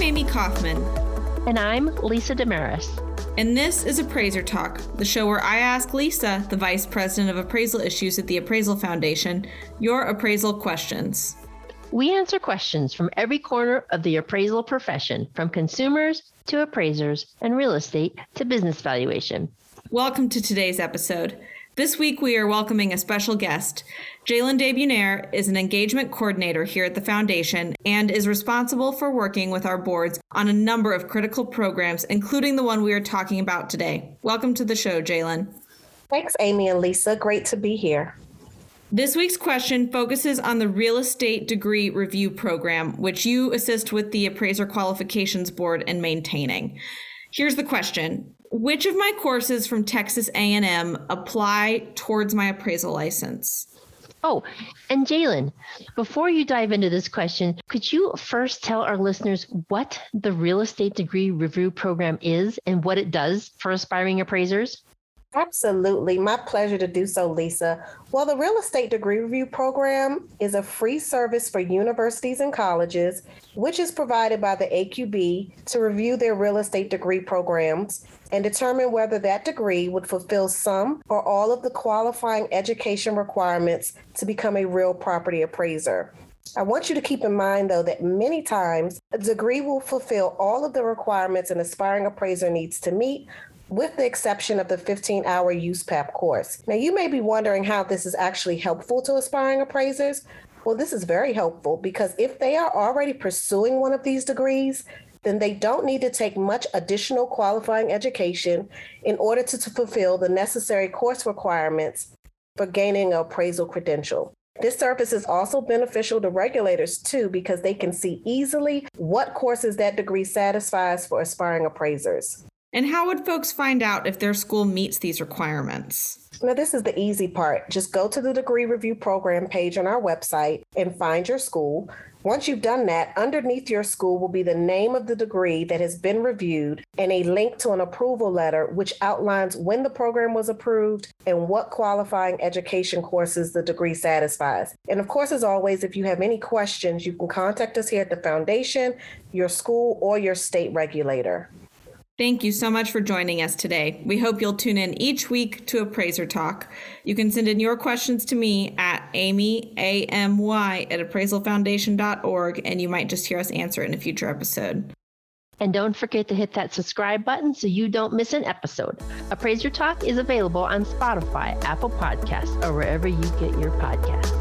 I'm Amy Kaufman. And I'm Lisa Desmarais. And this is Appraiser Talk, the show where I ask Lisa, the Vice President of Appraisal Issues at the Appraisal Foundation, your appraisal questions. We answer questions from every corner of the appraisal profession, from consumers to appraisers and real estate to business valuation. Welcome to today's episode. This week, we are welcoming a special guest. Jalen Debunaire is an engagement coordinator here at the Foundation and is responsible for working with our boards on a number of critical programs, including the one we are talking about today. Welcome to the show, Jalen. Thanks, Amy and Lisa. Great to be here. This week's question focuses on the Real Estate Degree Review Program, which you assist with the Appraiser Qualifications Board in maintaining. Here's the question which of my courses from Texas A&M apply towards my appraisal license? Oh, and Jalen, before you dive into this question, could you first tell our listeners what the real estate degree review program is and what it does for aspiring appraisers? Absolutely. My pleasure to do so, Lisa. Well, the Real Estate Degree Review Program is a free service for universities and colleges, which is provided by the AQB to review their real estate degree programs and determine whether that degree would fulfill some or all of the qualifying education requirements to become a real property appraiser. I want you to keep in mind, though, that many times a degree will fulfill all of the requirements an aspiring appraiser needs to meet, with the exception of the 15 hour USPAP course. Now, you may be wondering how this is actually helpful to aspiring appraisers. Well, this is very helpful because if they are already pursuing one of these degrees, then they don't need to take much additional qualifying education in order to, to fulfill the necessary course requirements for gaining an appraisal credential. This service is also beneficial to regulators too because they can see easily what courses that degree satisfies for aspiring appraisers. And how would folks find out if their school meets these requirements? Now, this is the easy part. Just go to the degree review program page on our website and find your school. Once you've done that, underneath your school will be the name of the degree that has been reviewed and a link to an approval letter, which outlines when the program was approved and what qualifying education courses the degree satisfies. And of course, as always, if you have any questions, you can contact us here at the foundation, your school, or your state regulator. Thank you so much for joining us today. We hope you'll tune in each week to Appraiser Talk. You can send in your questions to me at amy, A-M-Y, at appraisalfoundation.org, and you might just hear us answer in a future episode. And don't forget to hit that subscribe button so you don't miss an episode. Appraiser Talk is available on Spotify, Apple Podcasts, or wherever you get your podcasts.